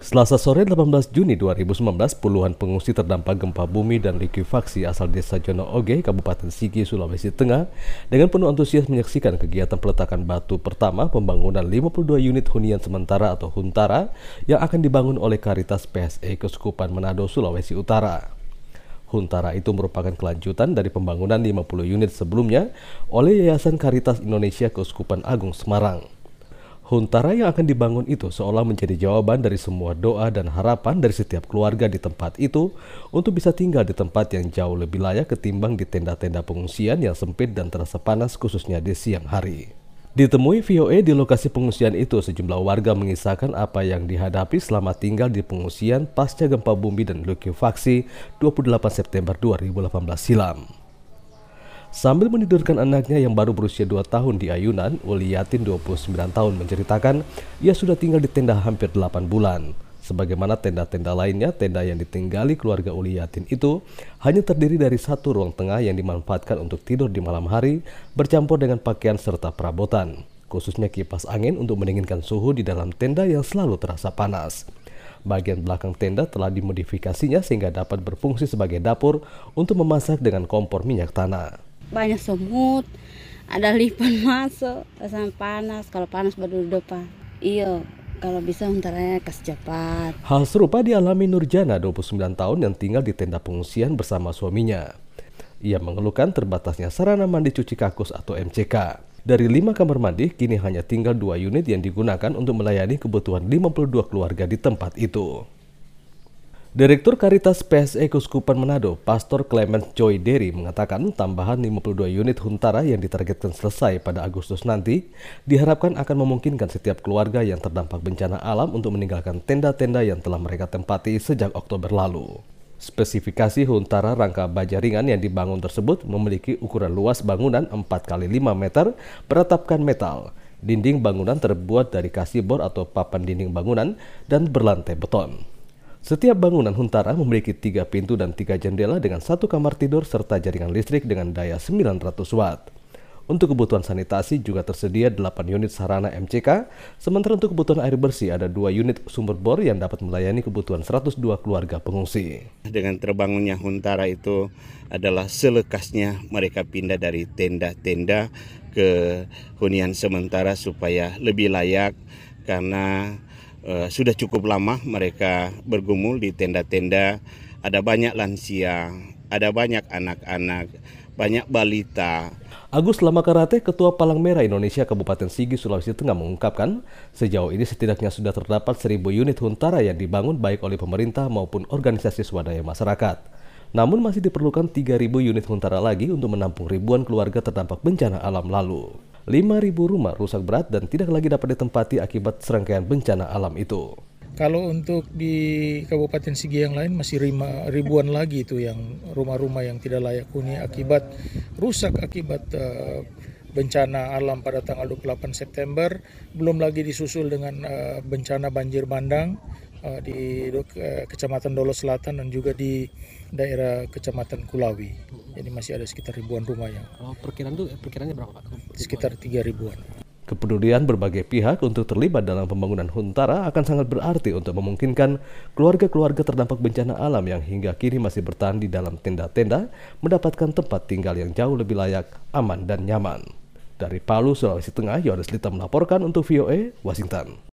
Selasa sore 18 Juni 2019, puluhan pengungsi terdampak gempa bumi dan likuifaksi asal desa Jono Oge, Kabupaten Sigi, Sulawesi Tengah, dengan penuh antusias menyaksikan kegiatan peletakan batu pertama pembangunan 52 unit hunian sementara atau Huntara yang akan dibangun oleh Karitas PSE Kesekupan Manado, Sulawesi Utara. Huntara itu merupakan kelanjutan dari pembangunan 50 unit sebelumnya oleh Yayasan Karitas Indonesia Kesekupan Agung Semarang. Huntara yang akan dibangun itu seolah menjadi jawaban dari semua doa dan harapan dari setiap keluarga di tempat itu untuk bisa tinggal di tempat yang jauh lebih layak ketimbang di tenda-tenda pengungsian yang sempit dan terasa panas khususnya di siang hari. Ditemui VOA di lokasi pengungsian itu, sejumlah warga mengisahkan apa yang dihadapi selama tinggal di pengungsian pasca gempa bumi dan likuifaksi 28 September 2018 silam. Sambil menidurkan anaknya yang baru berusia 2 tahun di ayunan, Uli Yatin 29 tahun menceritakan ia sudah tinggal di tenda hampir 8 bulan. Sebagaimana tenda-tenda lainnya, tenda yang ditinggali keluarga Uli Yatin itu hanya terdiri dari satu ruang tengah yang dimanfaatkan untuk tidur di malam hari bercampur dengan pakaian serta perabotan, khususnya kipas angin untuk mendinginkan suhu di dalam tenda yang selalu terasa panas. Bagian belakang tenda telah dimodifikasinya sehingga dapat berfungsi sebagai dapur untuk memasak dengan kompor minyak tanah banyak semut ada lipan masuk sama panas kalau panas baru depan iya kalau bisa untaranya kasih cepat. Hal serupa dialami Nurjana, 29 tahun yang tinggal di tenda pengungsian bersama suaminya. Ia mengeluhkan terbatasnya sarana mandi cuci kakus atau MCK. Dari lima kamar mandi, kini hanya tinggal dua unit yang digunakan untuk melayani kebutuhan 52 keluarga di tempat itu. Direktur Karitas PSE Kuskupan Manado, Pastor Clement Joy Derry mengatakan tambahan 52 unit Huntara yang ditargetkan selesai pada Agustus nanti diharapkan akan memungkinkan setiap keluarga yang terdampak bencana alam untuk meninggalkan tenda-tenda yang telah mereka tempati sejak Oktober lalu. Spesifikasi Huntara rangka baja ringan yang dibangun tersebut memiliki ukuran luas bangunan 4 x 5 meter beratapkan metal. Dinding bangunan terbuat dari kasibor atau papan dinding bangunan dan berlantai beton. Setiap bangunan Huntara memiliki tiga pintu dan tiga jendela dengan satu kamar tidur serta jaringan listrik dengan daya 900 watt. Untuk kebutuhan sanitasi juga tersedia 8 unit sarana MCK, sementara untuk kebutuhan air bersih ada dua unit sumber bor yang dapat melayani kebutuhan 102 keluarga pengungsi. Dengan terbangunnya Huntara itu adalah selekasnya mereka pindah dari tenda-tenda ke hunian sementara supaya lebih layak karena uh, sudah cukup lama mereka bergumul di tenda-tenda. Ada banyak lansia, ada banyak anak-anak, banyak balita. Agus Lama Karate, Ketua Palang Merah Indonesia Kabupaten Sigi, Sulawesi Tengah mengungkapkan, sejauh ini setidaknya sudah terdapat seribu unit huntara yang dibangun baik oleh pemerintah maupun organisasi swadaya masyarakat. Namun masih diperlukan 3.000 unit huntara lagi untuk menampung ribuan keluarga terdampak bencana alam lalu. 5.000 rumah rusak berat dan tidak lagi dapat ditempati akibat serangkaian bencana alam itu. Kalau untuk di Kabupaten Sigi yang lain masih lima ribuan lagi itu yang rumah-rumah yang tidak layak huni akibat rusak akibat uh, bencana alam pada tanggal 28 September, belum lagi disusul dengan uh, bencana banjir bandang uh, di uh, Kecamatan Dolo Selatan dan juga di daerah Kecamatan Kulawi. Jadi masih ada sekitar ribuan rumah yang. Oh, perkiraan itu perkiraannya berapa Pak? Sekitar tiga ribuan. Kepedulian berbagai pihak untuk terlibat dalam pembangunan Huntara akan sangat berarti untuk memungkinkan keluarga-keluarga terdampak bencana alam yang hingga kini masih bertahan di dalam tenda-tenda mendapatkan tempat tinggal yang jauh lebih layak, aman, dan nyaman. Dari Palu, Sulawesi Tengah, Yohanes Lita melaporkan untuk VOA, Washington.